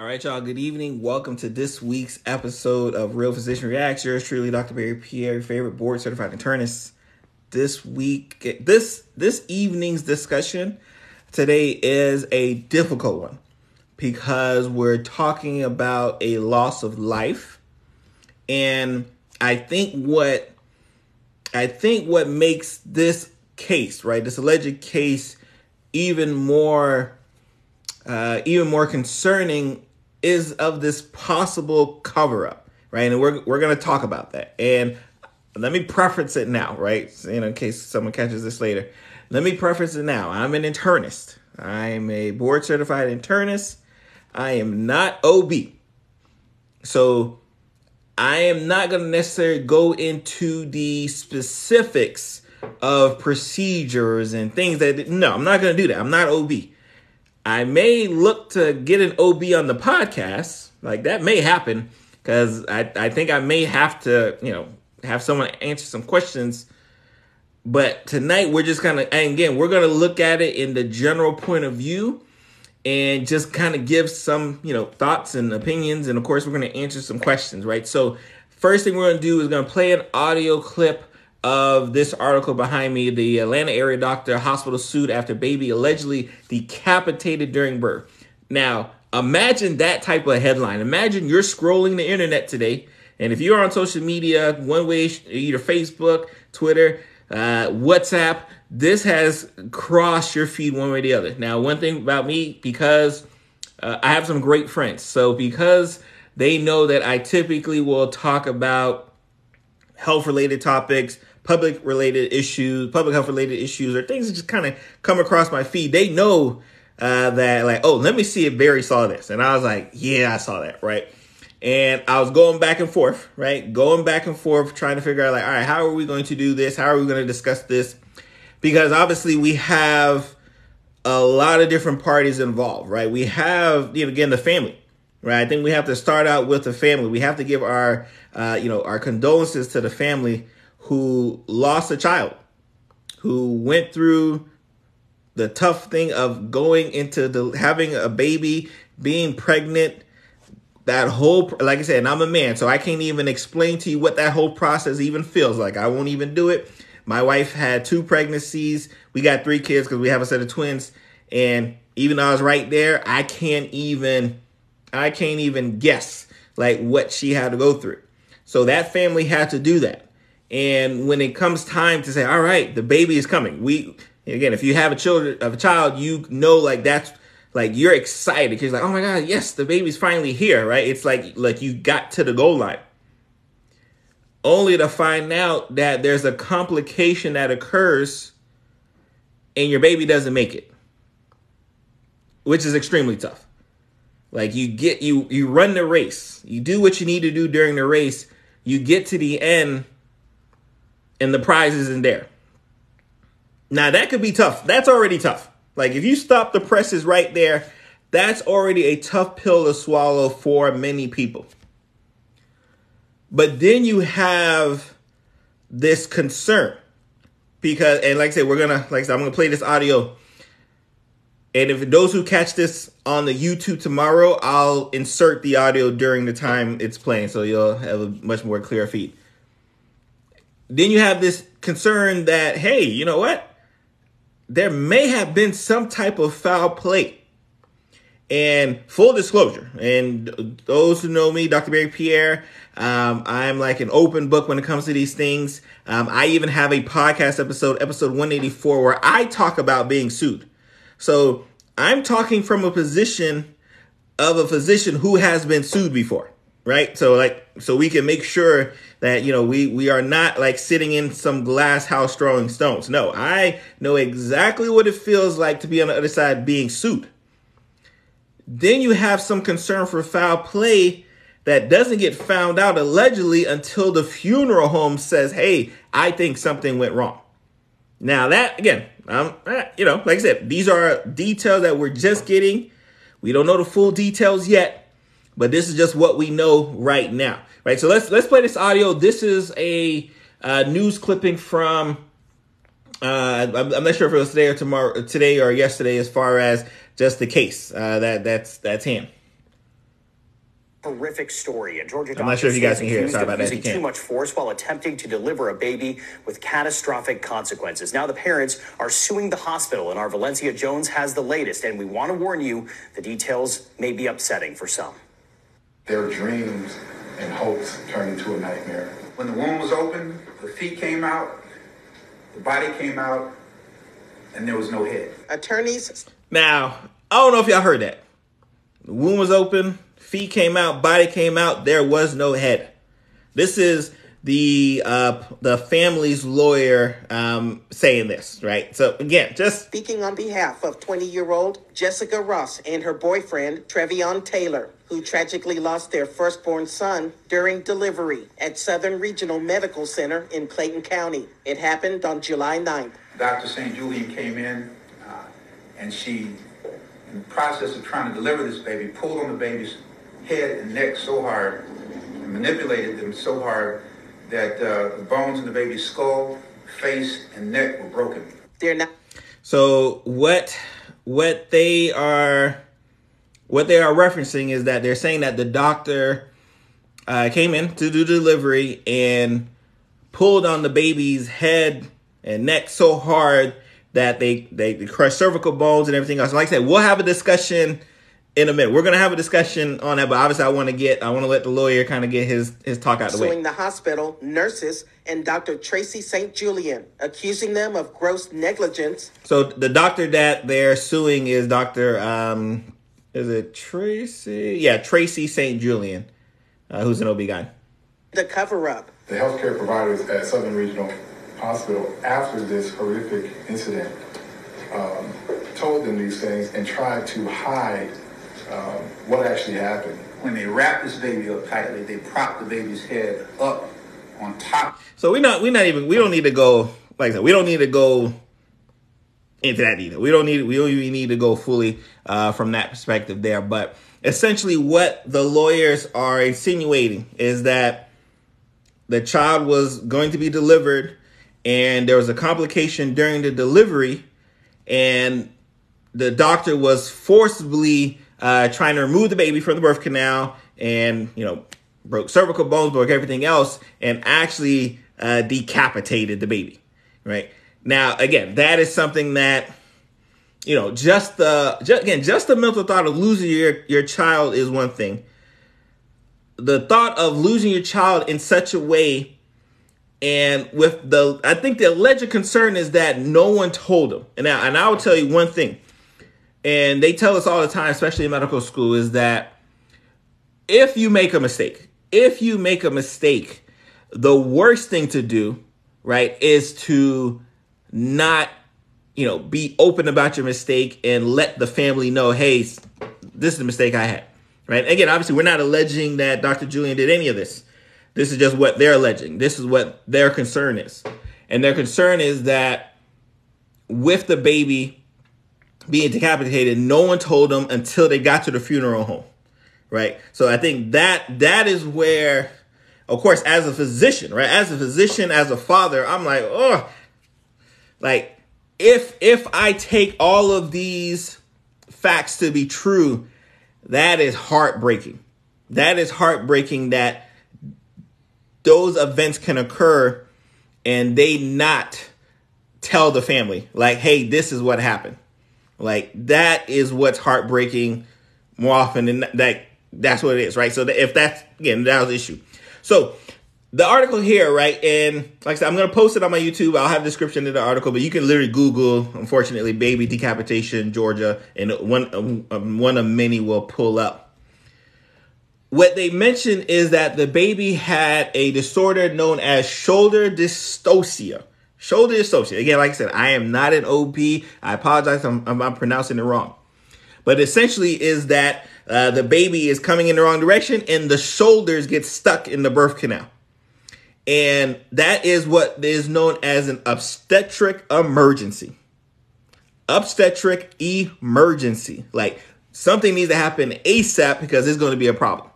All right, y'all. Good evening. Welcome to this week's episode of Real Physician Reacts. Yours truly, Dr. Barry Pierre, your favorite board certified internist. This week, this this evening's discussion today is a difficult one because we're talking about a loss of life, and I think what I think what makes this case, right, this alleged case, even more uh, even more concerning is of this possible cover up, right? And we're we're gonna talk about that. And let me preface it now, right? You know, in case someone catches this later. Let me preface it now. I'm an internist. I'm a board certified internist. I am not OB. So I am not going to necessarily go into the specifics of procedures and things that no, I'm not going to do that. I'm not OB. I may look to get an OB on the podcast. Like that may happen because I, I think I may have to, you know, have someone answer some questions. But tonight we're just kind of, again, we're going to look at it in the general point of view and just kind of give some, you know, thoughts and opinions. And of course, we're going to answer some questions, right? So, first thing we're going to do is going to play an audio clip of this article behind me the Atlanta area doctor hospital sued after baby allegedly decapitated during birth. Now, imagine that type of headline. Imagine you're scrolling the internet today, and if you're on social media, one way, either Facebook, Twitter, uh, WhatsApp, this has crossed your feed one way or the other. Now, one thing about me, because uh, I have some great friends, so because they know that I typically will talk about health related topics, public related issues, public health related issues, or things that just kind of come across my feed, they know uh, that like, oh, let me see if Barry saw this, and I was like, yeah, I saw that, right? And I was going back and forth, right? Going back and forth, trying to figure out like, all right, how are we going to do this? How are we going to discuss this? Because obviously we have a lot of different parties involved, right? We have, you know, again, the family, right? I think we have to start out with the family. We have to give our, uh, you know, our condolences to the family who lost a child, who went through the tough thing of going into the having a baby, being pregnant, that whole like I said, and I'm a man, so I can't even explain to you what that whole process even feels like. I won't even do it. My wife had two pregnancies. We got three kids because we have a set of twins. And even though I was right there, I can't even I can't even guess like what she had to go through. So that family had to do that. And when it comes time to say, all right, the baby is coming, we again, if you have a children of a child, you know like that's like you're excited because like, oh my god, yes, the baby's finally here, right? It's like like you got to the goal line. Only to find out that there's a complication that occurs and your baby doesn't make it. Which is extremely tough. Like you get you you run the race. You do what you need to do during the race. You get to the end and the prize isn't there. Now that could be tough. That's already tough. Like if you stop the presses right there, that's already a tough pill to swallow for many people. But then you have this concern because, and like I said, we're gonna, like I said, I'm gonna play this audio. And if those who catch this on the YouTube tomorrow, I'll insert the audio during the time it's playing, so you'll have a much more clear feed then you have this concern that, hey, you know what? There may have been some type of foul play. And full disclosure, and those who know me, Dr. Barry Pierre, um, I'm like an open book when it comes to these things. Um, I even have a podcast episode, episode 184, where I talk about being sued. So I'm talking from a position of a physician who has been sued before right? So like so we can make sure that you know we we are not like sitting in some glass house throwing stones. No i know exactly what it feels like to be on the other side being sued. Then you have some concern for foul play that doesn't get found out allegedly until the funeral home says hey i think something went wrong. Now that again um you know like i said these are details that we're just getting. We don't know the full details yet but this is just what we know right now, right? So let's let's play this audio. This is a uh, news clipping from. Uh, I'm, I'm, not sure if it was today or tomorrow, today or yesterday, as far as just the case. Uh, that that's that's him. horrific story. A Georgia I'm not sure if you guys can hear it. Sorry about that. Using too much force while attempting to deliver a baby with catastrophic consequences. Now the parents are suing the hospital, and our Valencia Jones has the latest. And we want to warn you: the details may be upsetting for some. Their dreams and hopes turned into a nightmare. When the womb was open, the feet came out, the body came out, and there was no head. Attorneys. Now, I don't know if y'all heard that. The womb was open, feet came out, body came out, there was no head. This is the uh the family's lawyer um saying this, right? So again, just speaking on behalf of 20-year-old Jessica Ross and her boyfriend Trevion Taylor, who tragically lost their firstborn son during delivery at Southern Regional Medical Center in Clayton County. It happened on July 9th. Dr. St. Julian came in uh, and she, in the process of trying to deliver this baby, pulled on the baby's head and neck so hard and manipulated them so hard that uh, the bones in the baby's skull, face, and neck were broken. They're not. So what what they are what they are referencing is that they're saying that the doctor uh, came in to do delivery and pulled on the baby's head and neck so hard that they they crushed cervical bones and everything else. Like I said, we'll have a discussion in a minute. We're gonna have a discussion on that, but obviously I want to get I want to let the lawyer kind of get his his talk out the way. Suing the hospital, nurses, and Dr. Tracey St. Julian, accusing them of gross negligence. So the doctor that they're suing is Dr. Um, is it Tracey? Yeah, Tracey St. Julian, uh, who's an OB guy. The cover up. The healthcare providers at Southern Regional Hospital, after this horrific incident, um, told them these things and tried to hide um, what actually happened. When they wrapped this baby up tightly, they propped the baby's head up on top. So we're not we're not even we don't need to go like I said, we don't need to go into that either. We don't need we don't even need to go fully uh, from that perspective there. But essentially, what the lawyers are insinuating is that the child was going to be delivered, and there was a complication during the delivery, and the doctor was forcibly uh, trying to remove the baby from the birth canal, and you know broke cervical bones, broke everything else, and actually uh, decapitated the baby. Right now, again, that is something that you know just the just, again just the mental thought of losing your your child is one thing. The thought of losing your child in such a way. And with the, I think the alleged concern is that no one told them. And now, and I will tell you one thing, and they tell us all the time, especially in medical school, is that if you make a mistake, if you make a mistake, the worst thing to do, right, is to not, you know, be open about your mistake and let the family know, hey, this is the mistake I had, right? Again, obviously, we're not alleging that Dr. Julian did any of this. This is just what they're alleging. This is what their concern is. And their concern is that with the baby being decapitated, no one told them until they got to the funeral home. Right? So I think that that is where of course as a physician, right? As a physician, as a father, I'm like, "Oh, like if if I take all of these facts to be true, that is heartbreaking. That is heartbreaking that those events can occur and they not tell the family like, "Hey, this is what happened." Like that is what's heartbreaking more often than that. That's what it is, right? So if that's again that was the issue. So the article here, right, and like I said, I'm gonna post it on my YouTube. I'll have description of the article, but you can literally Google, unfortunately, baby decapitation Georgia, and one um, one of many will pull up. What they mention is that the baby had a disorder known as shoulder dystocia. Shoulder dystocia. Again, like I said, I am not an OB. I apologize. I'm, I'm pronouncing it wrong. But essentially, is that uh, the baby is coming in the wrong direction and the shoulders get stuck in the birth canal. And that is what is known as an obstetric emergency. Obstetric emergency. Like something needs to happen ASAP because it's going to be a problem.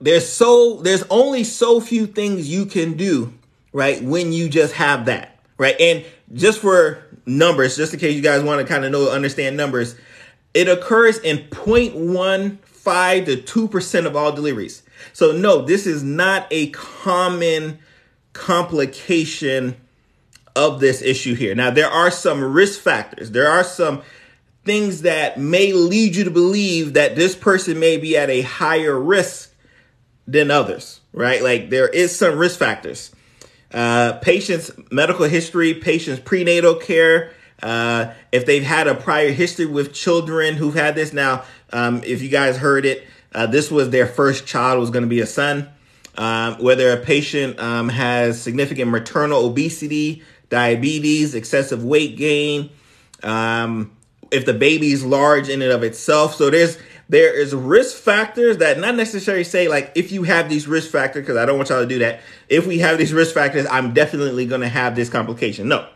There's so there's only so few things you can do right when you just have that right and just for numbers just in case you guys want to kind of know understand numbers it occurs in 0.15 to 2% of all deliveries. So, no, this is not a common complication of this issue here. Now, there are some risk factors. There are some things that may lead you to believe that this person may be at a higher risk than others, right? Like there is some risk factors. Uh, patients' medical history, patients' prenatal care, uh, if they've had a prior history with children who've had this. Now, um, if you guys heard it, uh, this was their first child was going to be a son. Um, whether a patient um, has significant maternal obesity, diabetes, excessive weight gain, um, if the baby is large in and of itself. So there's there is risk factors that not necessarily say like if you have these risk factors because I don't want y'all to do that. If we have these risk factors, I'm definitely going to have this complication. No.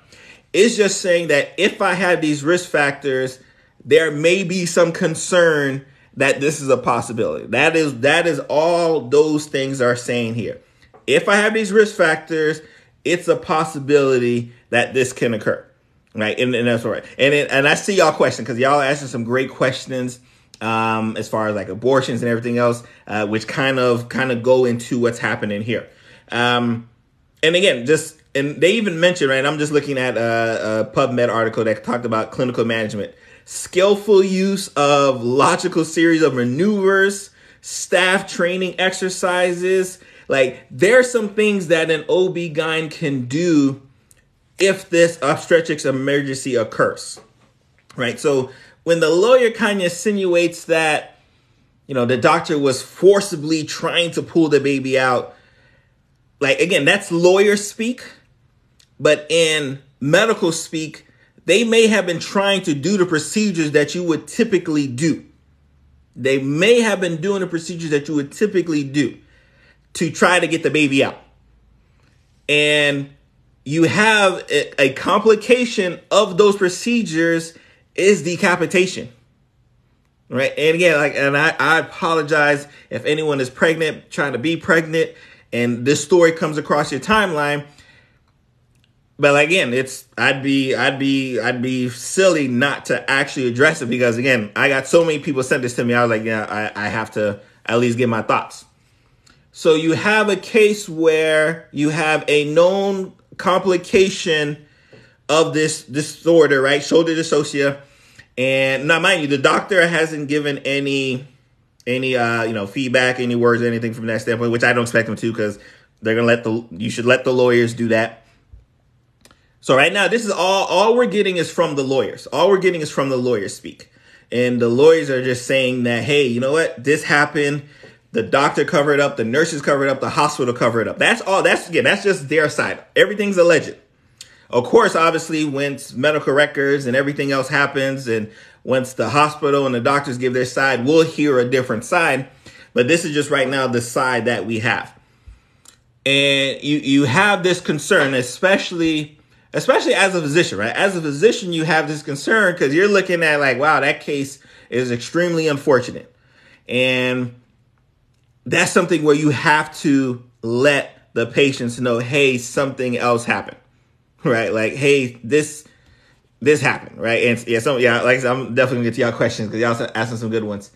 It's just saying that if I have these risk factors, there may be some concern that this is a possibility. That is that is all those things are saying here. If I have these risk factors, it's a possibility that this can occur. Right. And, and that's all right. And and I see y'all question because y'all asking some great questions um, as far as like abortions and everything else, uh, which kind of kind of go into what's happening here. Um, and again, just and they even mentioned right. I'm just looking at a, a PubMed article that talked about clinical management, skillful use of logical series of maneuvers, staff training exercises. Like there's some things that an OB-GYN can do if this obstetrics emergency occurs, right? So when the lawyer kind of insinuates that, you know, the doctor was forcibly trying to pull the baby out, like again, that's lawyer speak, but in medical speak, they may have been trying to do the procedures that you would typically do. They may have been doing the procedures that you would typically do to try to get the baby out. And you have a, a complication of those procedures is decapitation right? And again like and I, I apologize if anyone is pregnant trying to be pregnant and this story comes across your timeline but again it's i'd be i'd be i'd be silly not to actually address it because again i got so many people sent this to me i was like yeah i, I have to at least get my thoughts. So you have a case where you have a known complication of this disorder, right? Shoulder dystocia. And now, mind you, the doctor hasn't given any any uh you know feedback, any words, anything from that standpoint, which I don't expect them to because they're gonna let the you should let the lawyers do that. So right now, this is all all we're getting is from the lawyers. All we're getting is from the lawyers speak. And the lawyers are just saying that, hey, you know what? This happened. The doctor covered up, the nurses covered up, the hospital covered up. That's all. That's again, that's just their side. Everything's alleged. Of course, obviously, once medical records and everything else happens, and once the hospital and the doctors give their side, we'll hear a different side. But this is just right now the side that we have. And you you have this concern, especially especially as a physician, right? As a physician, you have this concern because you're looking at like, wow, that case is extremely unfortunate. And that's something where you have to let the patients know, hey, something else happened, right? Like, hey, this this happened, right? And yeah, some yeah, like said, I'm definitely gonna get to y'all questions because y'all asking some good ones.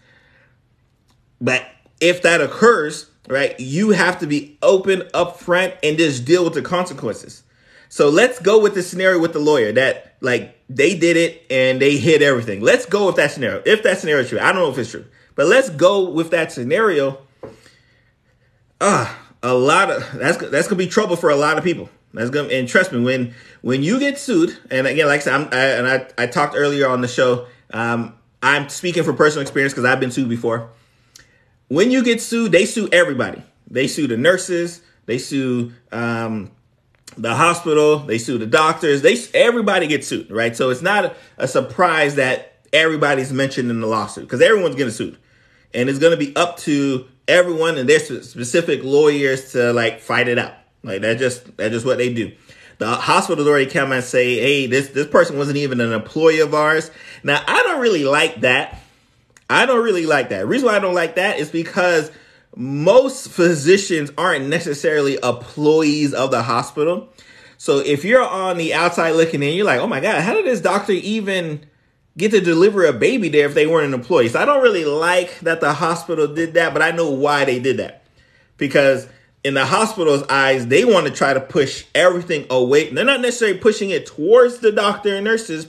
But if that occurs, right, you have to be open upfront and just deal with the consequences. So let's go with the scenario with the lawyer that like they did it and they hid everything. Let's go with that scenario. If that scenario is true, I don't know if it's true, but let's go with that scenario ah, a lot of that's that's gonna be trouble for a lot of people. That's gonna and trust me when when you get sued, and again, like I said, I'm, I, and I I talked earlier on the show. Um, I'm speaking from personal experience because I've been sued before. When you get sued, they sue everybody. They sue the nurses. They sue um, the hospital. They sue the doctors. They everybody gets sued, right? So it's not a, a surprise that everybody's mentioned in the lawsuit because everyone's getting sued, and it's going to be up to everyone and their specific lawyers to like fight it out. Like that just that's just what they do. The hospitals already come and say, "Hey, this this person wasn't even an employee of ours." Now, I don't really like that. I don't really like that. Reason why I don't like that is because most physicians aren't necessarily employees of the hospital. So if you're on the outside looking in, you're like, "Oh my god, how did this doctor even get to deliver a baby there if they weren't an employee. So I don't really like that the hospital did that, but I know why they did that. Because in the hospital's eyes, they want to try to push everything away. They're not necessarily pushing it towards the doctor and nurses.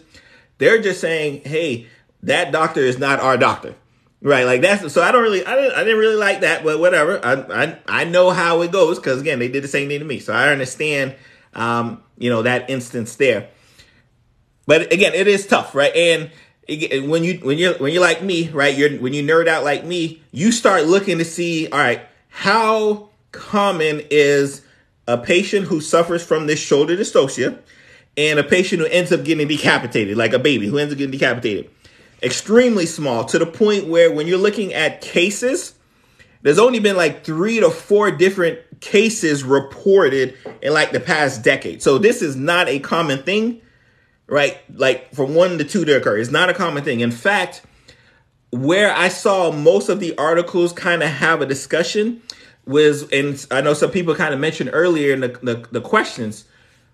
They're just saying, hey, that doctor is not our doctor. Right, like that's so. I don't really, I didn't, I didn't really like that, but whatever. I, I, I know how it goes because again, they did the same thing to me, so I understand, um, you know, that instance there. But again, it is tough, right? And when you when you're when you're like me, right? You're when you nerd out like me, you start looking to see, all right, how common is a patient who suffers from this shoulder dystocia and a patient who ends up getting decapitated, like a baby who ends up getting decapitated. Extremely small to the point where when you're looking at cases, there's only been like three to four different cases reported in like the past decade. So this is not a common thing right? Like from one to two to occur. It's not a common thing. In fact, where I saw most of the articles kind of have a discussion was, and I know some people kind of mentioned earlier in the, the, the questions,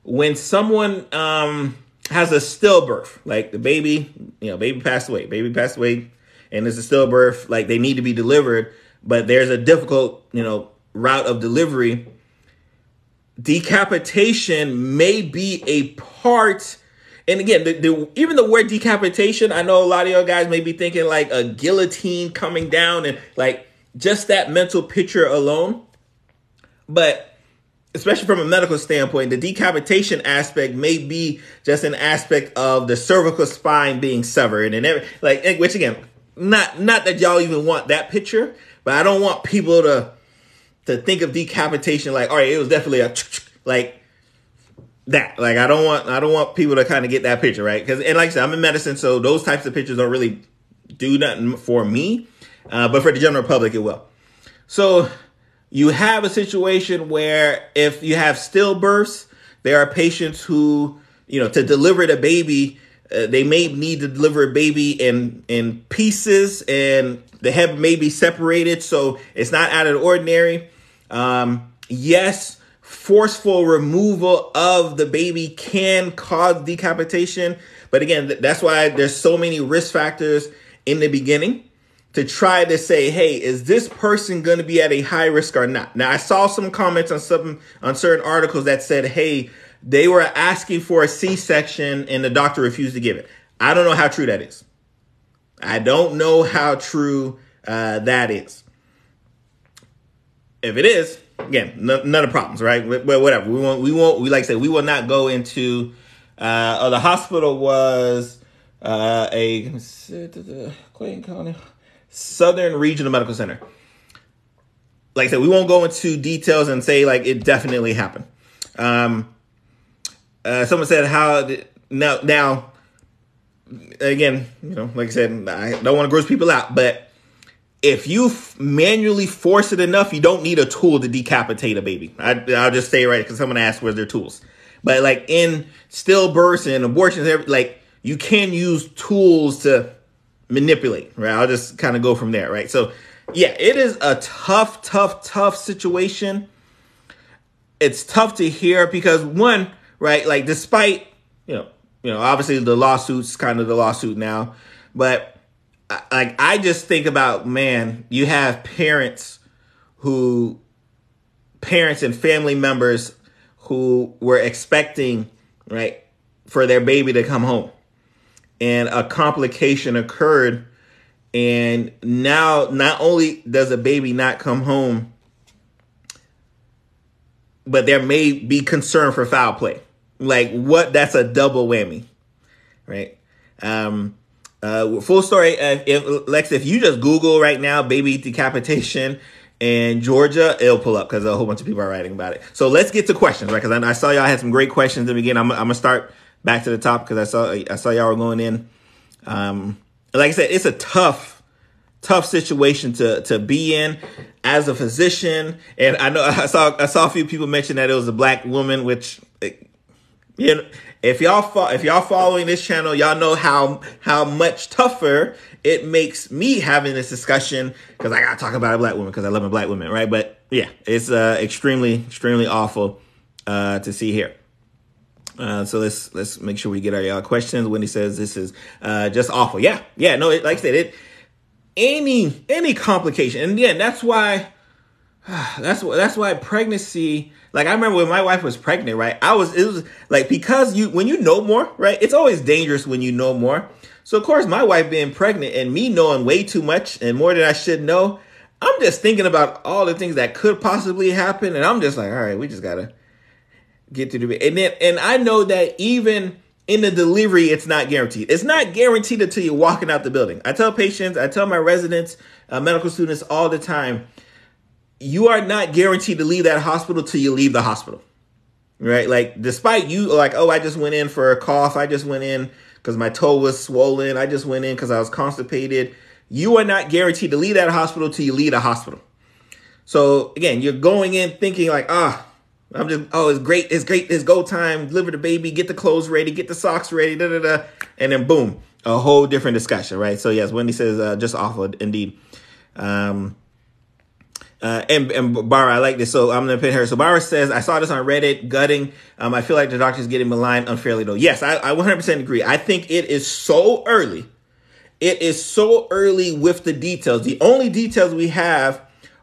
when someone um, has a stillbirth, like the baby, you know, baby passed away, baby passed away, and it's a stillbirth, like they need to be delivered, but there's a difficult, you know, route of delivery. Decapitation may be a part and again, the, the, even the word decapitation, I know a lot of y'all guys may be thinking like a guillotine coming down and like just that mental picture alone. But especially from a medical standpoint, the decapitation aspect may be just an aspect of the cervical spine being severed and every, like eh, which again, not not that y'all even want that picture, but I don't want people to to think of decapitation like all right, it was definitely a like that. Like I don't want I don't want people to kind of get that picture, right? Because and like I said, I'm in medicine, so those types of pictures don't really do nothing for me, uh, but for the general public, it will. So you have a situation where if you have stillbirths, there are patients who you know to deliver the baby. Uh, they may need to deliver a baby in in pieces, and the head may be separated, so it's not out of the ordinary. Um, yes, forceful removal of the baby can cause decapitation. But again, that's why there's so many risk factors in the beginning to try to say, hey, is this person going to be at a high risk or not? Now, I saw some comments on some on certain articles that said, hey, they were asking for a C-section and the doctor refused to give it. I don't know how true that is. I don't know how true uh, that is. If it is, again, none, none of problems, right? But whatever. We won't. We won't. We like I said, we will not go into. Uh, oh, the hospital was uh, a Clayton County Southern Regional Medical Center. Like I said, we won't go into details and say like it definitely happened. Um, uh, someone said how now now again, you know, like I said, I don't want to gross people out, but if you f- manually force it enough, you don't need a tool to decapitate a baby. I, will just say right because someone asked where's their tools. But like in stillbirths and abortions, like you can use tools to manipulate. Right? I'll just kind of go from there. Right? So yeah, it is a tough, tough, tough situation. It's tough to hear because one, right? Like despite you know, you know, obviously the lawsuit's kind of the lawsuit now, but uh, like I just think about man, you have parents who parents and family members who were expecting, right, for their baby to come home. And a complication occurred and now not only does a baby not come home, but there may be concern for foul play. Like what that's a double whammy. Right? Um uh, full story. Uh, if, Lex, if you just Google right now, baby decapitation in Georgia, it'll pull up because a whole bunch of people are writing about it. So let's get to questions, right? Because I, I, saw y'all had some great questions to begin. I'm, I'm gonna start back to the top because I saw I saw y'all were going in. Um, like I said, it's a tough, tough situation to to be in as a physician. And I know I saw I saw a few people mention that it was a black woman, which you know if y'all fo- if y'all following this channel, y'all know how how much tougher it makes me having this discussion because I gotta talk about a black woman because I love a black woman, right? But yeah, it's uh, extremely extremely awful uh, to see here. Uh, so let's let's make sure we get our uh, questions. When he says this is uh, just awful, yeah, yeah, no, it, like I said, it any any complication, and yeah, that's why that's what that's why pregnancy. Like I remember when my wife was pregnant, right? I was it was like because you when you know more, right? It's always dangerous when you know more. So of course, my wife being pregnant and me knowing way too much and more than I should know, I'm just thinking about all the things that could possibly happen, and I'm just like, all right, we just gotta get to the and then and I know that even in the delivery, it's not guaranteed. It's not guaranteed until you're walking out the building. I tell patients, I tell my residents, uh, medical students all the time, you are not guaranteed to leave that hospital till you leave the hospital. Right? Like, despite you, like, oh, I just went in for a cough, I just went in because my toe was swollen, I just went in because I was constipated. You are not guaranteed to leave that hospital till you leave the hospital. So again, you're going in thinking like, ah, I'm just, oh, it's great, it's great, it's go time, deliver the baby, get the clothes ready, get the socks ready, da da da, and then boom, a whole different discussion, right? So yes, Wendy says uh, just awful indeed. Um, uh, and, and Bara, I like this. So I'm going to put her. So Bara says, I saw this on Reddit, gutting. Um, I feel like the doctor's getting maligned unfairly though. Yes, I, I 100% agree. I think it is so early. It is so early with the details. The only details we have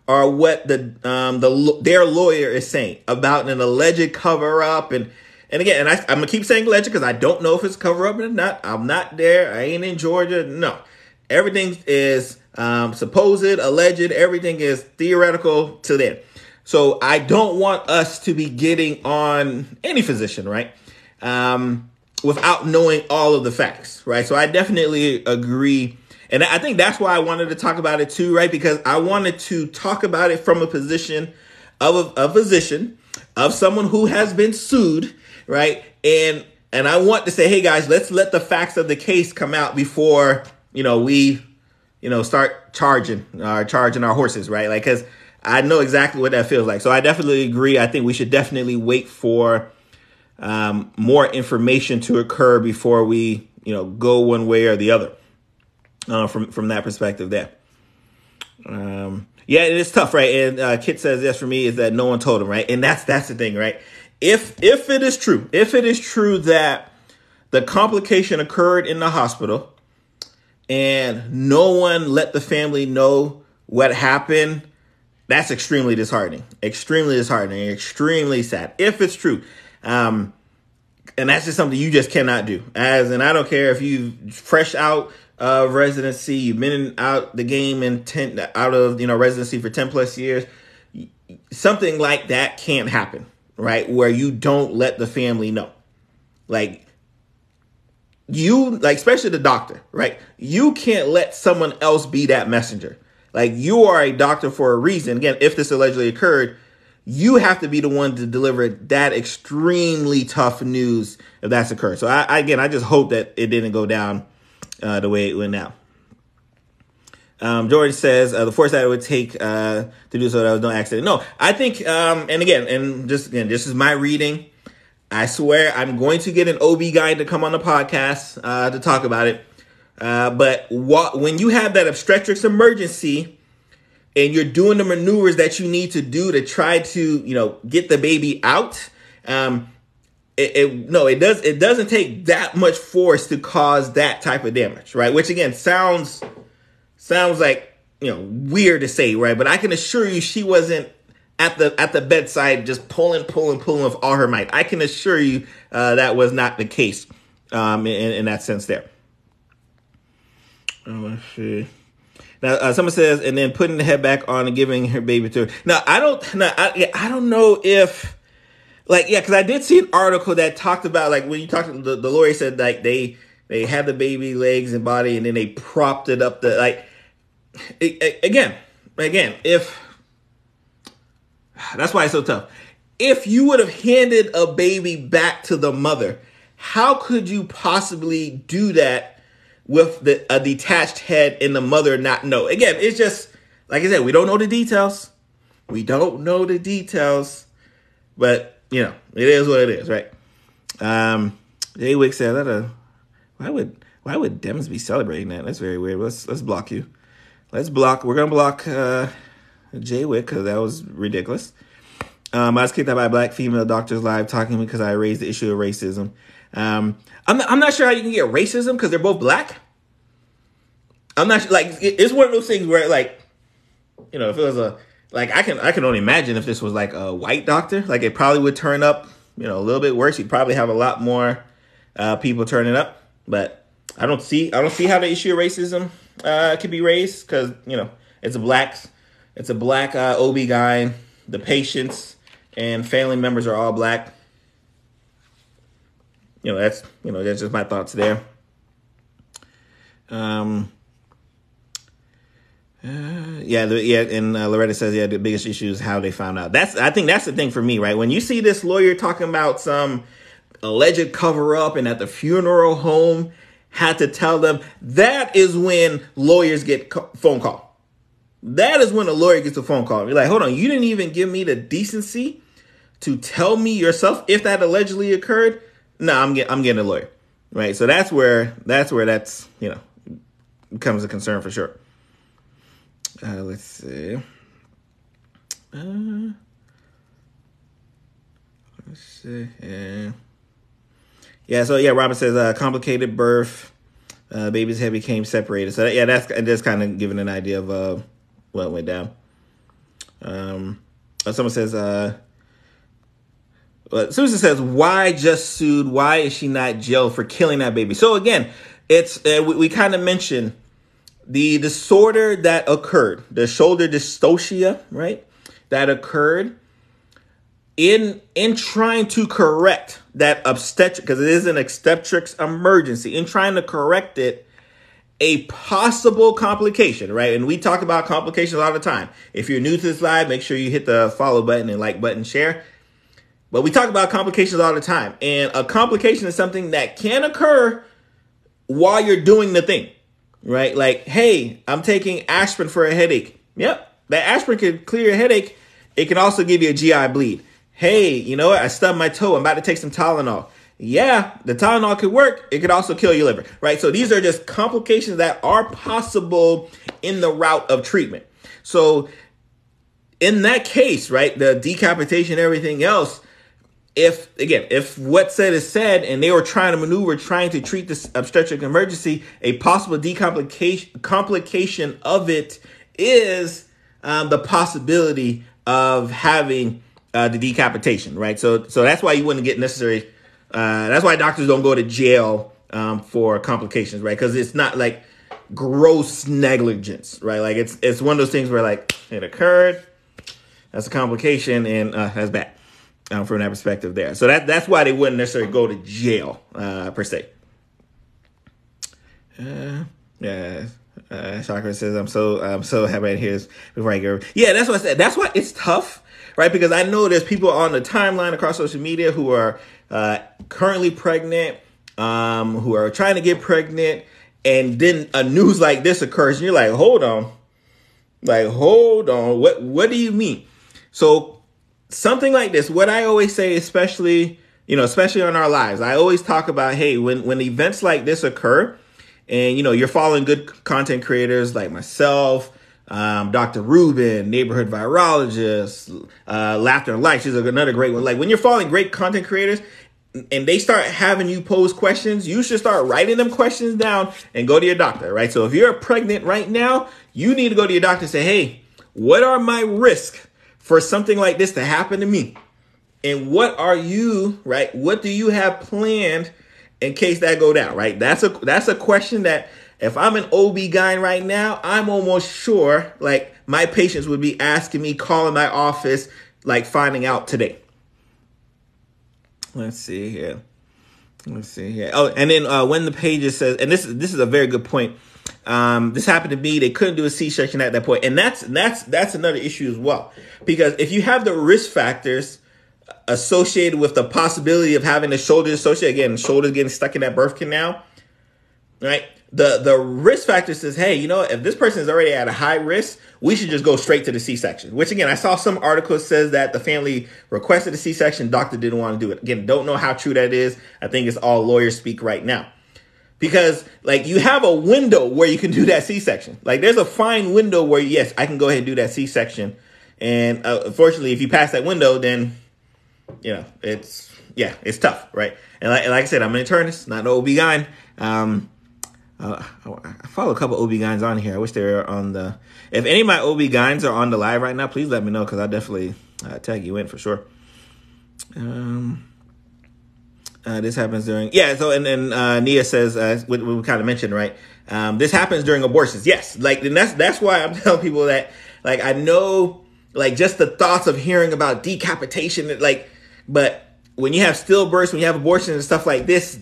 are what the um the their lawyer is saying about an alleged cover up and and again and I, I'm gonna keep saying alleged because I don't know if it's cover up or not. I'm not there. I ain't in Georgia. No, everything is um, supposed, alleged. Everything is theoretical to them. So I don't want us to be getting on any physician, right? Um, without knowing all of the facts, right? So I definitely agree and I think that's why I wanted to talk about it too, right? Because I wanted to talk about it from a position of a, a physician, of someone who has been sued, right? And and I want to say, hey guys, let's let the facts of the case come out before you know we, you know, start charging or uh, charging our horses, right? Like, because I know exactly what that feels like. So I definitely agree. I think we should definitely wait for um, more information to occur before we, you know, go one way or the other uh, from from that perspective there. Um, yeah, it's tough, right? And uh, Kit says yes for me is that no one told him, right? And that's that's the thing, right? If if it is true, if it is true that the complication occurred in the hospital and no one let the family know what happened, that's extremely disheartening. Extremely disheartening. Extremely sad. If it's true. Um, and that's just something you just cannot do. As and I don't care if you fresh out of residency, you've been out the game in ten out of you know residency for ten plus years. Something like that can't happen, right? Where you don't let the family know, like you like especially the doctor, right? You can't let someone else be that messenger. Like you are a doctor for a reason. Again, if this allegedly occurred, you have to be the one to deliver that extremely tough news if that's occurred. So I, again, I just hope that it didn't go down uh, the way it went out. Um, George says uh, the force that it would take uh, to do so that was no accident. No, I think, um, and again, and just again, this is my reading. I swear I'm going to get an OB guy to come on the podcast uh, to talk about it. Uh, but what, when you have that obstetrics emergency and you're doing the maneuvers that you need to do to try to, you know, get the baby out, um, it, it, no, it does it doesn't take that much force to cause that type of damage, right? Which again sounds sounds like you know weird to say, right? But I can assure you, she wasn't at the at the bedside just pulling, pulling, pulling with all her might. I can assure you uh, that was not the case um, in, in that sense there. Oh, let's see. Now, uh, someone says, and then putting the head back on and giving her baby to her. Now, I don't, now, I, I don't know if like yeah, because I did see an article that talked about like when you talked the, the lawyer said like they they had the baby legs and body and then they propped it up the like again again if that's why it's so tough. If you would have handed a baby back to the mother how could you possibly do that with the a detached head and the mother not know? Again it's just like i said we don't know the details. We don't know the details but you know, it is what it is, right? Um, Jay Wick said that. Uh, why would why would Dems be celebrating that? That's very weird. Let's let's block you. Let's block. We're gonna block uh, Jay Wick because that was ridiculous. Um, I was kicked out by black female doctors live talking because I raised the issue of racism. Um, I'm I'm not sure how you can get racism because they're both black. I'm not like it's one of those things where like, you know, if it was a like I can I can only imagine if this was like a white doctor, like it probably would turn up, you know, a little bit worse. You'd probably have a lot more uh, people turning up, but I don't see I don't see how the issue of racism uh, could be raised because you know it's a black it's a black uh, OB guy. The patients and family members are all black. You know that's you know that's just my thoughts there. Um. Uh, yeah, yeah, and uh, Loretta says, yeah, the biggest issue is how they found out. That's, I think, that's the thing for me, right? When you see this lawyer talking about some alleged cover up, and at the funeral home had to tell them, that is when lawyers get co- phone call. That is when a lawyer gets a phone call. You're like, hold on, you didn't even give me the decency to tell me yourself if that allegedly occurred. No, nah, I'm getting, I'm getting a lawyer, right? So that's where, that's where that's, you know, becomes a concern for sure. Uh, let's see. Uh, let's see. Yeah. Yeah. So yeah, Robert says uh, complicated birth. Uh, baby's head became separated. So that, yeah, that's that's kind of giving an idea of uh, what went down. Um, uh, someone says. Uh, well, Susan says, "Why just sued? Why is she not jailed for killing that baby?" So again, it's uh, we, we kind of mentioned the disorder that occurred, the shoulder dystocia, right? That occurred in in trying to correct that obstetric because it is an obstetrics emergency in trying to correct it a possible complication right? And we talk about complications all the time. If you're new to this live make sure you hit the follow button and like button share. But we talk about complications all the time. And a complication is something that can occur while you're doing the thing right? Like, hey, I'm taking aspirin for a headache. Yep, that aspirin can clear a headache. It can also give you a GI bleed. Hey, you know what? I stubbed my toe. I'm about to take some Tylenol. Yeah, the Tylenol could work. It could also kill your liver, right? So these are just complications that are possible in the route of treatment. So in that case, right, the decapitation, everything else, if again, if what said is said, and they were trying to maneuver, trying to treat this obstetric emergency, a possible decomplication complication of it is um, the possibility of having uh, the decapitation, right? So, so that's why you wouldn't get necessary. Uh, that's why doctors don't go to jail um, for complications, right? Because it's not like gross negligence, right? Like it's it's one of those things where like it occurred, that's a complication, and uh, that's bad um, from that perspective there. So that that's why they wouldn't necessarily go to jail uh, per se. Uh, yeah. Uh, Chakra says, "I'm so I'm so happy to hear this before I go." Yeah, that's what I said. That's why it's tough, right? Because I know there's people on the timeline across social media who are uh, currently pregnant, um, who are trying to get pregnant, and then a news like this occurs, and you're like, "Hold on, like hold on, what what do you mean?" So something like this, what I always say, especially, you know, especially on our lives, I always talk about, hey, when, when events like this occur, and you know, you're following good content creators like myself, um, Dr. Rubin, neighborhood virologist, uh, Laughter and Light. She's another great one. Like when you're following great content creators and they start having you pose questions, you should start writing them questions down and go to your doctor, right? So if you're pregnant right now, you need to go to your doctor and say, hey, what are my risks for something like this to happen to me? And what are you, right? What do you have planned in case that go down, right? That's a that's a question that if I'm an OB guy right now, I'm almost sure like my patients would be asking me, calling my office, like finding out today. Let's see here. Let's see here. Oh, and then uh, when the pages says, and this is this is a very good point. Um, this happened to me. They couldn't do a C-section at that point, and that's that's that's another issue as well. Because if you have the risk factors associated with the possibility of having the shoulder dystocia again, shoulders getting stuck in that birth canal, right? The the risk factor says, hey, you know, if this person is already at a high risk, we should just go straight to the C-section. Which again, I saw some articles says that the family requested a C-section, doctor didn't want to do it. Again, don't know how true that is. I think it's all lawyers speak right now because like you have a window where you can do that C-section. Like there's a fine window where yes, I can go ahead and do that C-section And uh, unfortunately, if you pass that window, then you know it's yeah, it's tough, right? And like, and like I said, I'm an internist, not an OB-GYN. Um, uh, I follow a couple OB-GYNs on here. I wish they were on the. If any of my OB-GYNs are on the live right now, please let me know because I'll definitely uh, tag you in for sure. Um, uh, this happens during yeah. So and then uh, Nia says uh, we, we kind of mentioned right. Um, this happens during abortions. Yes, like and that's that's why I'm telling people that like I know like just the thoughts of hearing about decapitation like, but when you have stillbirths, when you have abortions and stuff like this,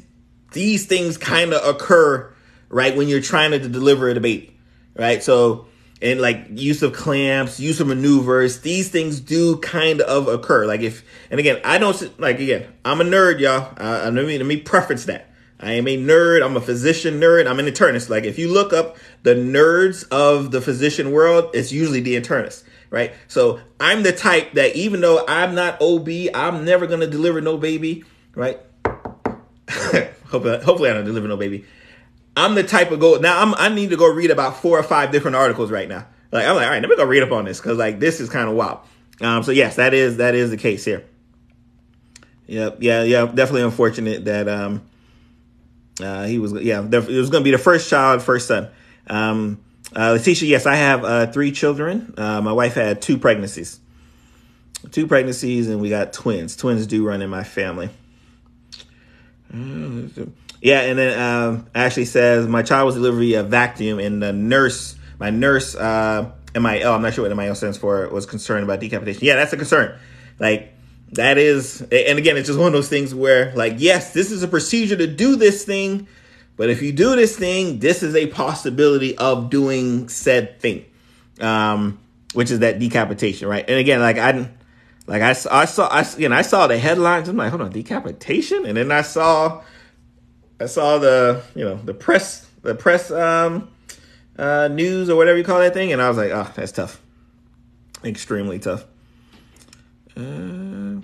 these things kind of occur right when you're trying to deliver a baby, right? So and like use of clamps, use of maneuvers, these things do kind of occur. Like if, and again, I don't like again, I'm a nerd, y'all. Uh, let me let me preference that. I am a nerd. I'm a physician nerd. I'm an internist. Like if you look up the nerds of the physician world, it's usually the internist, right? So I'm the type that even though I'm not OB, I'm never gonna deliver no baby, right? hopefully, hopefully I don't deliver no baby. I'm the type of go now. I'm I need to go read about four or five different articles right now. Like I'm like, all right, let me go read up on this because like this is kind of wild. Um, so yes, that is that is the case here. Yep, yeah, yeah, definitely unfortunate that um, uh, he was yeah, it was going to be the first child, first son. Um, uh, Letitia, yes, I have uh, three children. Uh, my wife had two pregnancies, two pregnancies, and we got twins. Twins do run in my family. Uh, yeah, and then um, Ashley says my child was delivered via vacuum, and the nurse, my nurse, uh, MIL, I'm not sure what MIL stands for, was concerned about decapitation. Yeah, that's a concern. Like that is, and again, it's just one of those things where, like, yes, this is a procedure to do this thing, but if you do this thing, this is a possibility of doing said thing, um, which is that decapitation, right? And again, like I, like I, I saw, I, I saw the headlines. I'm like, hold on, decapitation, and then I saw I saw the you know the press the press um, uh, news or whatever you call that thing, and I was like, oh, that's tough, extremely tough. Uh,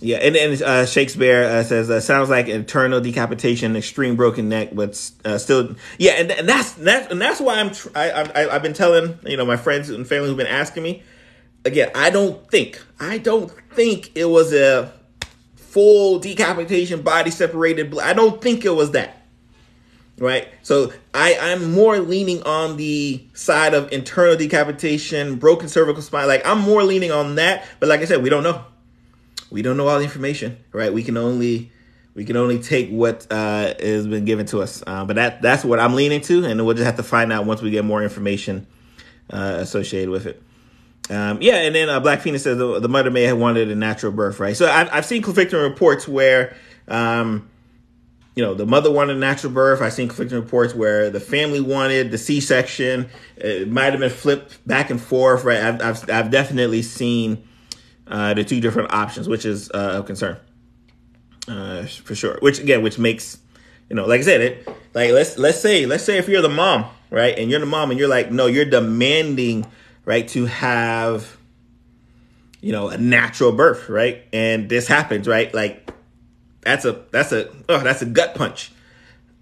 yeah, and then uh, Shakespeare uh, says uh, sounds like internal decapitation, extreme broken neck, but uh, still, yeah, and, and that's that's and that's why I'm tr- I, I I've been telling you know my friends and family who've been asking me. Again, I don't think I don't think it was a full decapitation, body separated. I don't think it was that. Right. So I, I'm more leaning on the side of internal decapitation, broken cervical spine. Like I'm more leaning on that. But like I said, we don't know. We don't know all the information. Right. We can only we can only take what uh, has been given to us. Uh, but that that's what I'm leaning to, and we'll just have to find out once we get more information uh, associated with it. Um, yeah, and then uh, Black Phoenix says the, the, mother may have wanted a natural birth, right? So I've, I've seen conflicting reports where, um, you know, the mother wanted a natural birth. I've seen conflicting reports where the family wanted the C-section. It might have been flipped back and forth, right? I've, I've, I've definitely seen uh, the two different options, which is uh, of concern uh, for sure. Which again, which makes you know, like I said, it like let's let's say let's say if you're the mom, right, and you're the mom, and you're like, no, you're demanding right, to have, you know, a natural birth, right? And this happens, right? Like that's a that's a oh, that's a gut punch.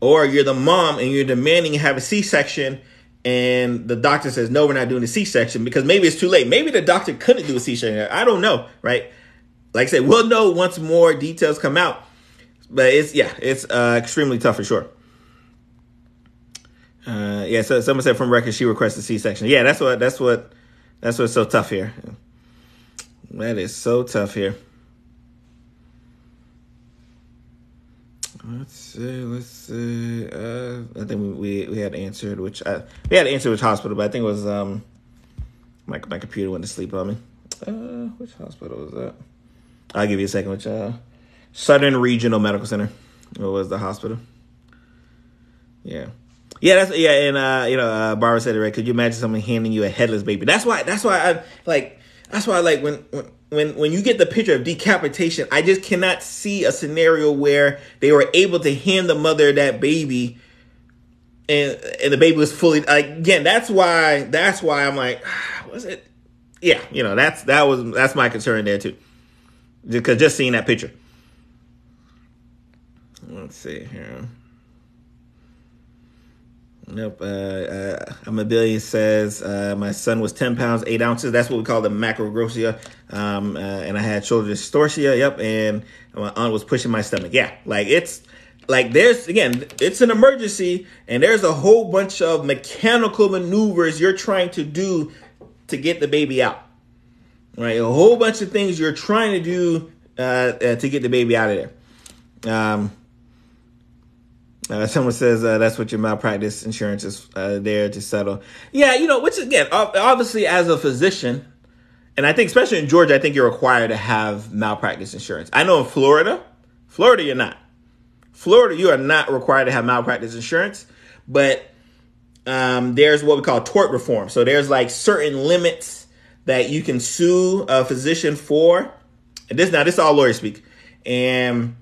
Or you're the mom and you're demanding to have a C-section and the doctor says no, we're not doing a C-section because maybe it's too late. Maybe the doctor couldn't do a C-section. I don't know, right? Like I said, we'll know once more details come out. But it's yeah, it's uh, extremely tough for sure. Uh, yeah, so someone said from record she requested C section. Yeah, that's what that's what that's what's so tough here. That is so tough here. Let's see. Let's see. Uh, I think we we had answered which I, we had answered which hospital, but I think it was um my my computer went to sleep on me. Uh, which hospital was that? I'll give you a second. Which uh, Southern Regional Medical Center. What was the hospital? Yeah. Yeah, that's yeah, and uh, you know, uh, Barbara said it right. Could you imagine someone handing you a headless baby? That's why. That's why I like. That's why I like when when when when you get the picture of decapitation. I just cannot see a scenario where they were able to hand the mother that baby, and and the baby was fully like again. That's why. That's why I'm like, was it? Yeah, you know, that's that was that's my concern there too, because just seeing that picture. Let's see here. Yep. Uh, uh, I'm a billion says uh, my son was 10 pounds, 8 ounces. That's what we call the macrosomia. Um, uh, and I had shoulder dystocia. Yep. And my aunt was pushing my stomach. Yeah. Like it's like there's, again, it's an emergency and there's a whole bunch of mechanical maneuvers you're trying to do to get the baby out. Right. A whole bunch of things you're trying to do uh, uh, to get the baby out of there. Um, uh, someone says uh, that's what your malpractice insurance is uh, there to settle. Yeah, you know, which again, obviously, as a physician, and I think especially in Georgia, I think you're required to have malpractice insurance. I know in Florida, Florida, you're not. Florida, you are not required to have malpractice insurance, but um, there's what we call tort reform. So there's like certain limits that you can sue a physician for. And this now, this is all lawyer speak, and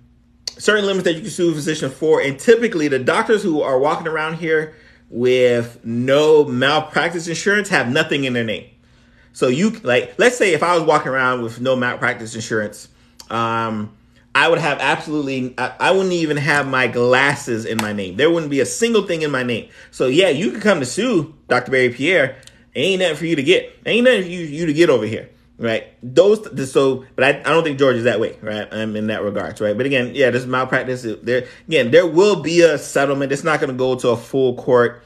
certain limits that you can sue a physician for. And typically, the doctors who are walking around here with no malpractice insurance have nothing in their name. So you like, let's say if I was walking around with no malpractice insurance, um, I would have absolutely, I, I, wouldn't even have my glasses in my name. There wouldn't be a single thing in my name. So yeah, you could come to sue Dr. Barry Pierre. Ain't nothing for you to get. Ain't nothing for you, you to get over here right? Those so, but I, I don't think George is that way, right? Um, in that regards, right? But again, yeah, this malpractice. There again, there will be a settlement. It's not going to go to a full court,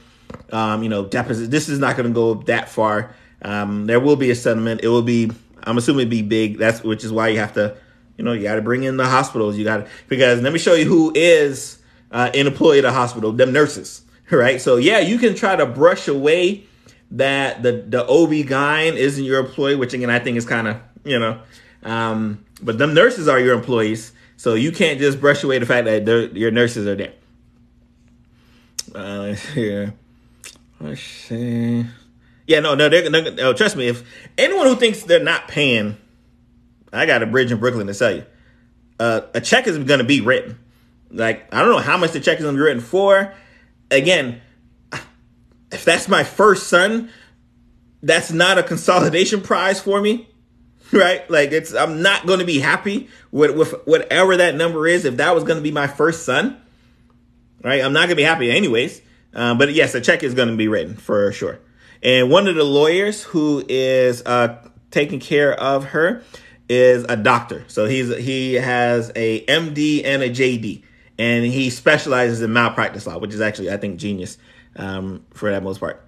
um, you know. This is not going to go that far. Um, there will be a settlement. It will be, I'm assuming, it'd be big. That's which is why you have to, you know, you got to bring in the hospitals. You got to because let me show you who is uh, an employee at a hospital. Them nurses, right? So yeah, you can try to brush away that the the OB-GYN isn't your employee, which again I think is kind of you know, um, but them nurses are your employees, so you can't just brush away the fact that your nurses are there. Uh, yeah, let's see. Yeah, no, no, they're, they're, oh, trust me. If anyone who thinks they're not paying, I got a bridge in Brooklyn to sell you. Uh, a check is going to be written. Like I don't know how much the check is going to be written for. Again, if that's my first son, that's not a consolidation prize for me. Right? Like it's I'm not going to be happy with with whatever that number is if that was going to be my first son. Right? I'm not going to be happy anyways. Uh, but yes, a check is going to be written for sure. And one of the lawyers who is uh, taking care of her is a doctor. So he's he has a MD and a JD, and he specializes in malpractice law, which is actually I think genius um, for that most part.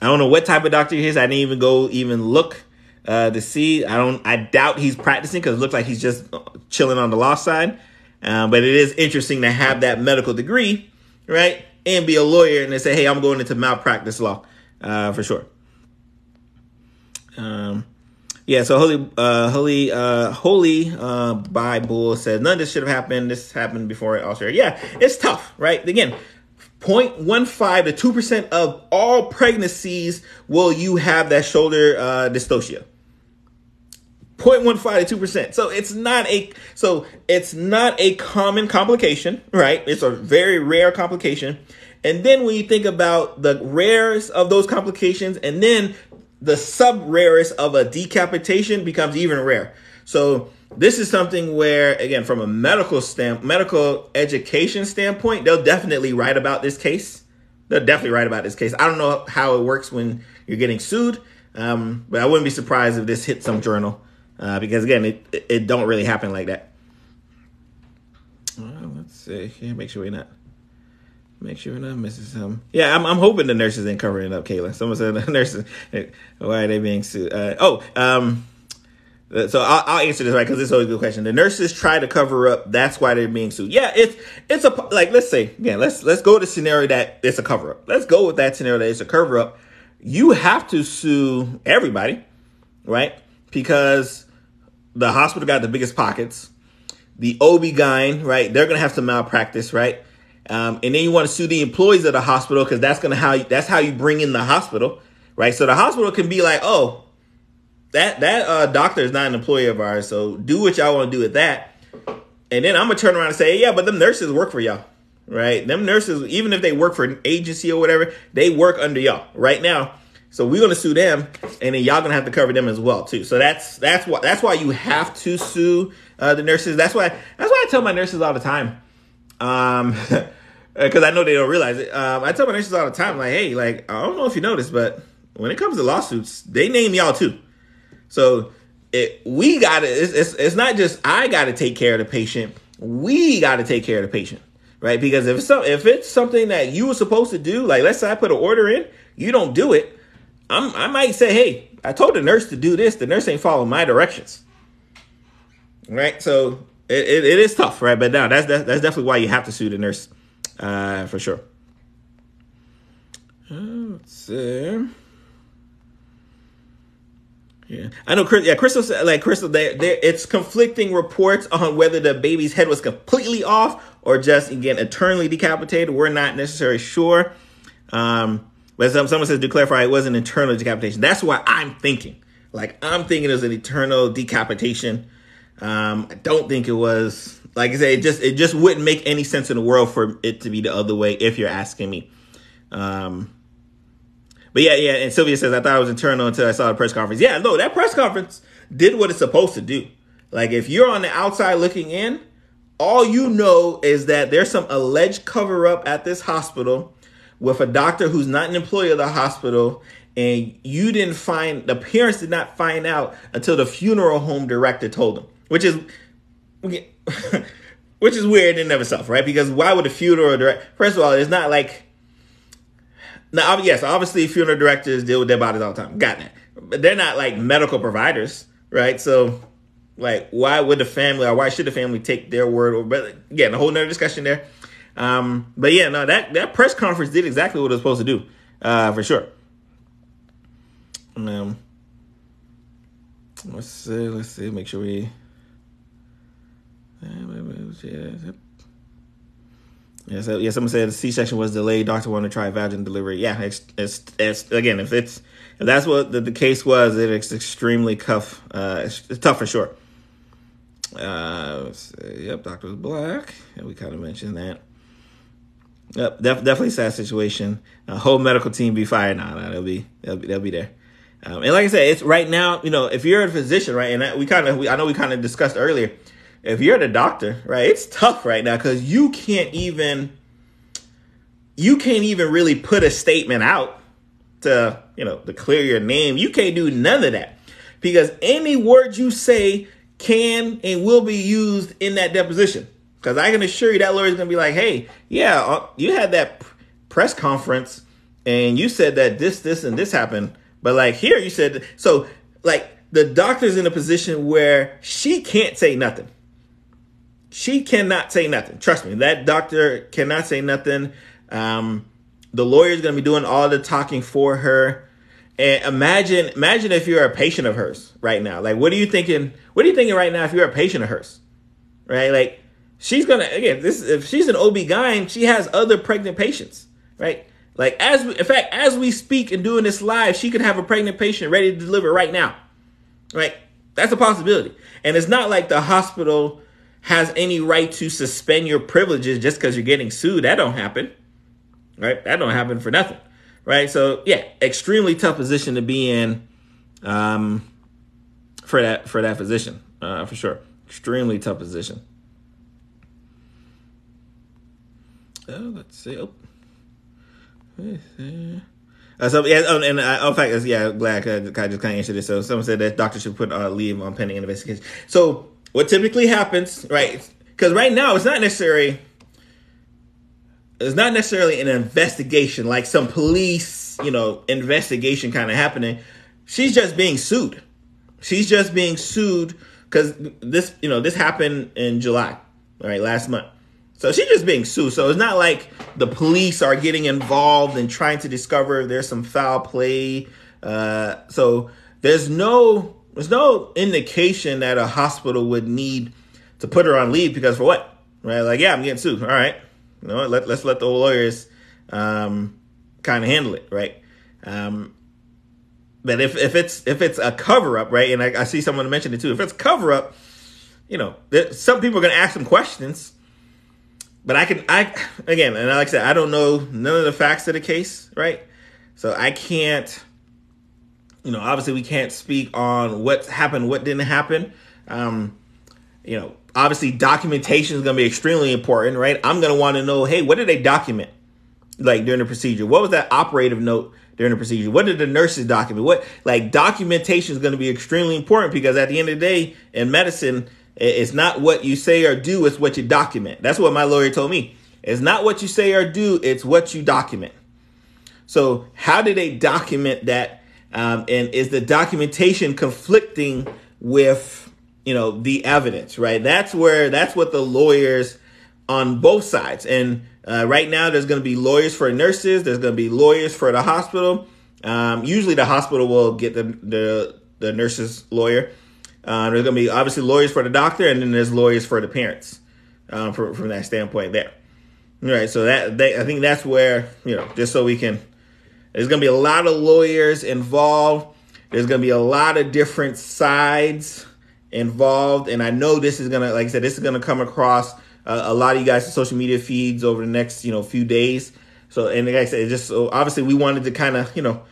I don't know what type of doctor he is. I didn't even go even look uh, to see. I don't. I doubt he's practicing because it looks like he's just chilling on the law side. Um, but it is interesting to have that medical degree, right, and be a lawyer and they say, "Hey, I'm going into malpractice law uh, for sure." Um, yeah. So holy, uh, holy, uh, holy uh, Bible says none of this should have happened. This happened before Australia. Yeah, it's tough, right? Again, 0.15 to 2% of all pregnancies will you have that shoulder uh, dystocia. 0.15 to 2%. So it's not a so it's not a common complication, right? It's a very rare complication. And then when you think about the rares of those complications and then the sub rarest of a decapitation becomes even rare. So this is something where, again, from a medical stamp, medical education standpoint, they'll definitely write about this case. They'll definitely write about this case. I don't know how it works when you're getting sued, um, but I wouldn't be surprised if this hit some journal uh, because, again, it it don't really happen like that. Well, let's see here. Make sure we're not. Make sure we're not missing some. Yeah, I'm, I'm hoping the nurses ain't covering it up, Kayla. Someone said the nurses. Why are they being sued? Uh, oh, um, uh, so I'll, I'll, answer this right because it's always a good question. The nurses try to cover up. That's why they're being sued. Yeah, it's it's a like let's say yeah let's let's go to the scenario that it's a cover up. Let's go with that scenario that it's a cover up. You have to sue everybody, right? Because the hospital got the biggest pockets. The OB-GYN, right? They're gonna have some malpractice, right? Um, and then you want to sue the employees of the hospital because that's gonna how that's how you bring in the hospital, right? So the hospital can be like, oh, that that uh, doctor is not an employee of ours, so do what y'all want to do with that. And then I'm gonna turn around and say, yeah, but them nurses work for y'all, right? Them nurses, even if they work for an agency or whatever, they work under y'all right now. So we're gonna sue them, and then y'all gonna have to cover them as well too. So that's that's why that's why you have to sue uh, the nurses. That's why that's why I tell my nurses all the time. Um, because I know they don't realize it. Um, I tell my nurses all the time, like, hey, like I don't know if you noticed, but when it comes to lawsuits, they name y'all too. So it, we got to. It's, it's, it's not just I got to take care of the patient. We got to take care of the patient, right? Because if it's if it's something that you were supposed to do, like let's say I put an order in, you don't do it. I'm, I might say, hey, I told the nurse to do this. The nurse ain't following my directions, right? So it, it, it is tough, right? But now that's, that's that's definitely why you have to sue the nurse, uh, for sure. Uh, let's see. Yeah, I know. Chris, yeah, Crystal said, like Crystal, there, there, it's conflicting reports on whether the baby's head was completely off or just again eternally decapitated. We're not necessarily sure. Um, but some, someone says to clarify, it was an internal decapitation. That's what I'm thinking. Like I'm thinking it was an eternal decapitation. Um, I don't think it was. Like I say, it just it just wouldn't make any sense in the world for it to be the other way. If you're asking me. Um, but yeah, yeah. And Sylvia says, I thought it was internal until I saw the press conference. Yeah, no, that press conference did what it's supposed to do. Like if you're on the outside looking in, all you know is that there's some alleged cover up at this hospital with a doctor who's not an employee of the hospital. And you didn't find, the parents did not find out until the funeral home director told them, which is, which is weird in and of itself, right? Because why would the funeral director, first of all, it's not like, now, yes, obviously funeral directors deal with dead bodies all the time. Got that. But they're not like medical providers, right? So, like, why would the family or why should the family take their word over? But again, a whole nother discussion there. Um, but yeah, no, that, that press conference did exactly what it was supposed to do, uh, for sure. Um, let's see, let's see, make sure we. Yeah, so yeah, someone said C-section was delayed. Doctor wanted to try vaginal delivery. Yeah, it's, it's, it's again, if it's if that's what the, the case was, it's extremely tough. Uh, it's, tough for sure. Uh, yep, Doctor was black. Yeah, we kind of mentioned that. Yep, def, definitely sad situation. A whole medical team be fired now. Nah, they'll be they'll be they'll be there. Um, and like I said, it's right now. You know, if you're a physician, right, and we kind of I know we kind of discussed earlier if you're the doctor, right, it's tough right now because you can't even you can't even really put a statement out to you know to clear your name. You can't do none of that because any word you say can and will be used in that deposition. Because I can assure you that lawyer's gonna be like, "Hey, yeah, uh, you had that press conference and you said that this, this, and this happened, but like here you said so." Like the doctor's in a position where she can't say nothing she cannot say nothing. Trust me, that doctor cannot say nothing. Um, the lawyer's gonna be doing all the talking for her. And imagine, imagine if you're a patient of hers right now. Like, what are you thinking? What are you thinking right now if you're a patient of hers? Right? Like, she's gonna again. This if she's an OB-GYN, she has other pregnant patients, right? Like, as we, in fact, as we speak and doing this live, she could have a pregnant patient ready to deliver right now, right? That's a possibility. And it's not like the hospital has any right to suspend your privileges just because you're getting sued. That don't happen, right? That don't happen for nothing, right? So yeah, extremely tough position to be in, um, for that for that position, uh, for sure. Extremely tough position. Oh, let's see. Oh. Uh, so yeah, oh, and uh, in fact, yeah, glad I, I just kind of answered this. So someone said that doctor should put uh, leave on pending investigation. So what typically happens, right? Because right now it's not necessarily it's not necessarily an investigation like some police, you know, investigation kind of happening. She's just being sued. She's just being sued because this, you know, this happened in July, right, last month. So she's just being sued. So it's not like the police are getting involved and trying to discover there's some foul play. Uh, so there's no there's no indication that a hospital would need to put her on leave because for what? Right? Like, yeah, I'm getting sued. All right. You know, let, let's let the lawyers um, kind of handle it, right? Um, but if, if it's if it's a cover up, right, and I, I see someone mention it too, if it's cover up, you know, some people are going to ask some questions. But I can, I again, and like I said, I don't know none of the facts of the case, right? So I can't you know, obviously we can't speak on what happened, what didn't happen. Um, you know, obviously documentation is going to be extremely important, right? I'm going to want to know, hey, what did they document like during the procedure? What was that operative note during the procedure? What did the nurses document? What like documentation is going to be extremely important because at the end of the day in medicine, it's not what you say or do, it's what you document. That's what my lawyer told me. It's not what you say or do, it's what you document. So, how do they document that? Um, and is the documentation conflicting with, you know, the evidence, right? That's where, that's what the lawyers on both sides. And uh, right now, there's going to be lawyers for nurses, there's going to be lawyers for the hospital. Um, usually, the hospital will get the, the, the nurse's lawyer. Uh, there's going to be obviously lawyers for the doctor, and then there's lawyers for the parents um, from, from that standpoint there. All right, so that they, I think that's where you know just so we can. There's going to be a lot of lawyers involved. There's going to be a lot of different sides involved, and I know this is going to, like I said, this is going to come across uh, a lot of you guys' social media feeds over the next you know few days. So, and like I said, just so obviously we wanted to kind of you know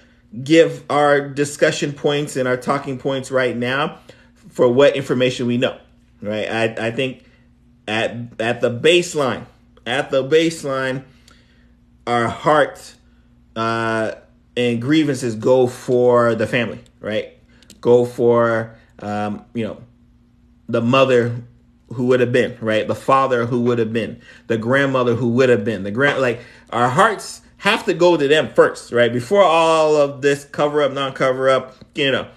give our discussion points and our talking points right now for what information we know. Right, I I think at at the baseline at the baseline, our heart uh, and grievances go for the family, right? Go for um, you know the mother who would have been, right? The father who would have been, the grandmother who would have been, the grand like our hearts have to go to them first, right? Before all of this cover up, non cover up, you know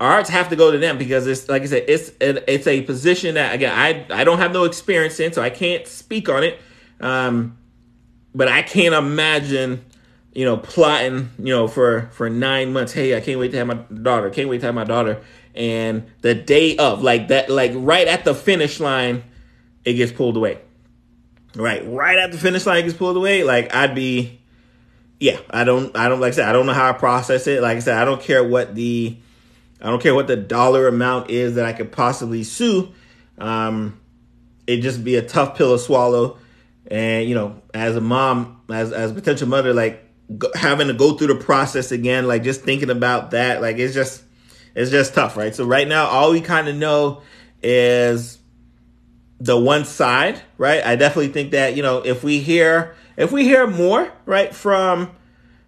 our hearts have to go to them because it's like I said, it's it's a position that again I I don't have no experience in, so I can't speak on it. Um, but I can't imagine, you know, plotting, you know, for for nine months. Hey, I can't wait to have my daughter. Can't wait to have my daughter. And the day of, like that, like right at the finish line, it gets pulled away. Right, right at the finish line, it gets pulled away. Like I'd be, yeah, I don't, I don't like I said, I don't know how I process it. Like I said, I don't care what the I don't care what the dollar amount is that I could possibly sue. Um, it'd just be a tough pill to swallow. And you know, as a mom, as as a potential mother, like having to go through the process again, like just thinking about that, like it's just it's just tough, right? So right now, all we kind of know is the one side, right? I definitely think that you know if we hear if we hear more, right, from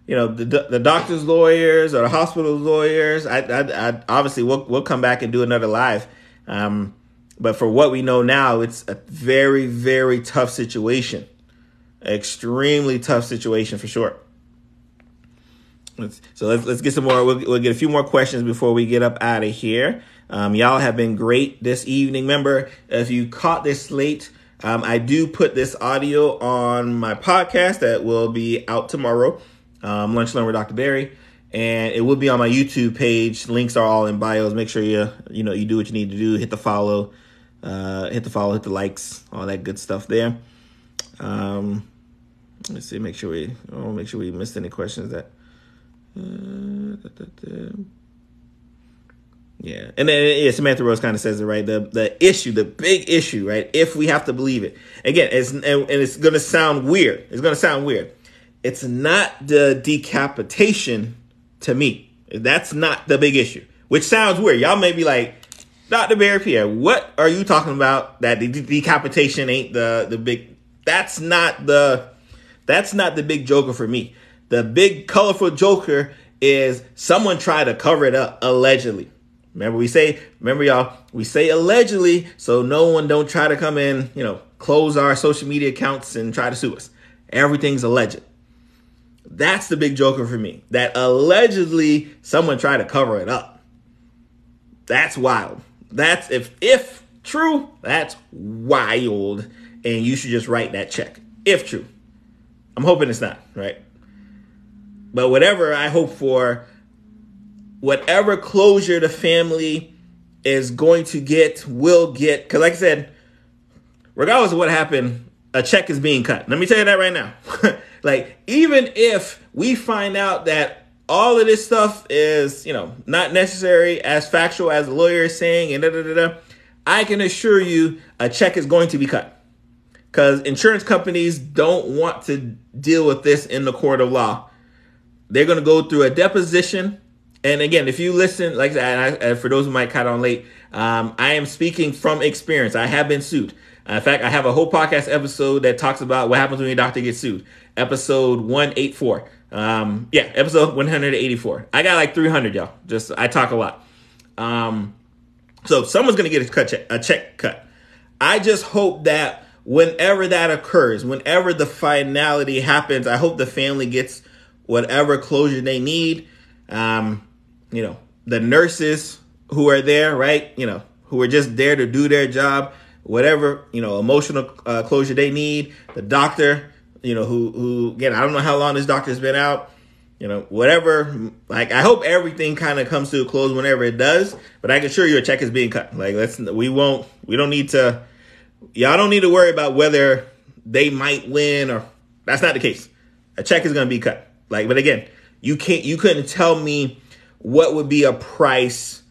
you know the the doctor's lawyers or the hospital's lawyers. I, I, I obviously we'll we'll come back and do another live. Um, but for what we know now, it's a very very tough situation, extremely tough situation for sure. Let's, so let's let's get some more. We'll, we'll get a few more questions before we get up out of here. Um, y'all have been great this evening. Remember, if you caught this late, um, I do put this audio on my podcast that will be out tomorrow um, Lunch Learn with Dr. Barry, and it will be on my YouTube page. Links are all in bios. Make sure you you know you do what you need to do. Hit the follow, uh, hit the follow, hit the likes, all that good stuff there. Um, let's see. Make sure we oh, make sure we missed any questions that. Uh, da, da, da. Yeah, and then yeah, Samantha Rose kind of says it right. The the issue, the big issue, right? If we have to believe it again, it's and, and it's gonna sound weird. It's gonna sound weird it's not the decapitation to me. That's not the big issue, which sounds weird. Y'all may be like, Dr. Barry Pierre, what are you talking about? That the decapitation ain't the the big. That's not the that's not the big joker for me. The big colorful joker is someone tried to cover it up allegedly. Remember we say, remember y'all, we say allegedly so no one don't try to come in, you know, close our social media accounts and try to sue us. Everything's alleged. That's the big joker for me. That allegedly someone tried to cover it up. That's wild. That's if if true, that's wild. And you should just write that check. If true. I'm hoping it's not, right? But whatever I hope for, whatever closure the family is going to get, will get. Because, like I said, regardless of what happened, a check is being cut. Let me tell you that right now. Like, even if we find out that all of this stuff is, you know, not necessary as factual as the lawyer is saying, and da da da da, I can assure you a check is going to be cut. Because insurance companies don't want to deal with this in the court of law. They're going to go through a deposition. And again, if you listen, like I, for those who might cut on late, Um, I am speaking from experience. I have been sued. in fact, I have a whole podcast episode that talks about what happens when your doctor gets sued. Episode 184. Um, yeah, episode 184. I got like 300, y'all. Just, I talk a lot. Um, so someone's going to get a, cut check, a check cut. I just hope that whenever that occurs, whenever the finality happens, I hope the family gets whatever closure they need. Um, you know, the nurses who are there, right? You know, who are just there to do their job, whatever, you know, emotional uh, closure they need. The doctor, you know, who, who, again, I don't know how long this doctor's been out, you know, whatever. Like, I hope everything kind of comes to a close whenever it does, but I can assure you a check is being cut. Like, let's, we won't, we don't need to, y'all don't need to worry about whether they might win or that's not the case. A check is going to be cut. Like, but again, you can't, you couldn't tell me what would be a price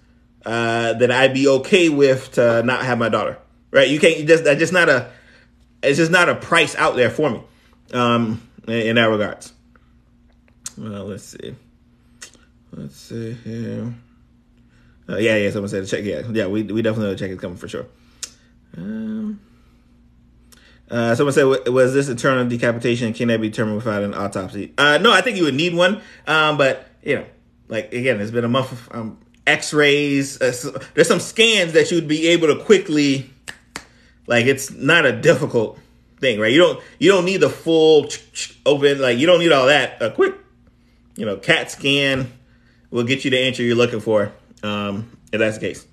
uh, that I'd be okay with to not have my daughter. Right? You can't. You just that's just not a. It's just not a price out there for me. Um, in, in that regards. Well, let's see. Let's see here. Uh, yeah, yeah. Someone said a check. Yeah, yeah. We we definitely know a check is coming for sure. Um. Uh, someone said, "Was this internal decapitation? Can that be determined without an autopsy?" Uh, no, I think you would need one. Um, but you know, like again, it's been a month. Of, um, X-rays. Uh, so there's some scans that you'd be able to quickly, like it's not a difficult thing, right? You don't you don't need the full open, like you don't need all that. A quick, you know, CAT scan will get you the answer you're looking for. Um, if that's the case,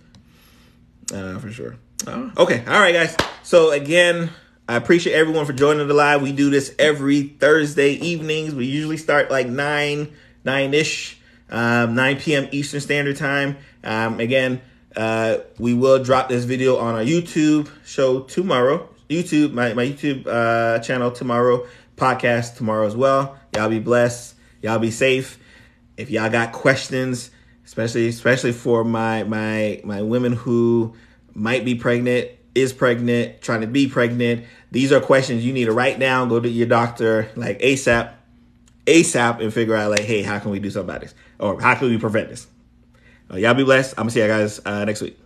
uh, for sure. Uh, okay, all right, guys. So again. I appreciate everyone for joining the live. We do this every Thursday evenings. We usually start like nine, nine ish um, 9 p.m. Eastern Standard Time. Um, again, uh, we will drop this video on our YouTube show tomorrow. YouTube, my, my YouTube uh, channel tomorrow, podcast tomorrow as well. Y'all be blessed. Y'all be safe. If y'all got questions, especially especially for my my my women who might be pregnant, is pregnant, trying to be pregnant, these are questions you need to write down. Go to your doctor like ASAP ASAP and figure out like, hey, how can we do something about this? Or how can we prevent this? Uh, y'all be blessed. I'm gonna see you guys uh, next week.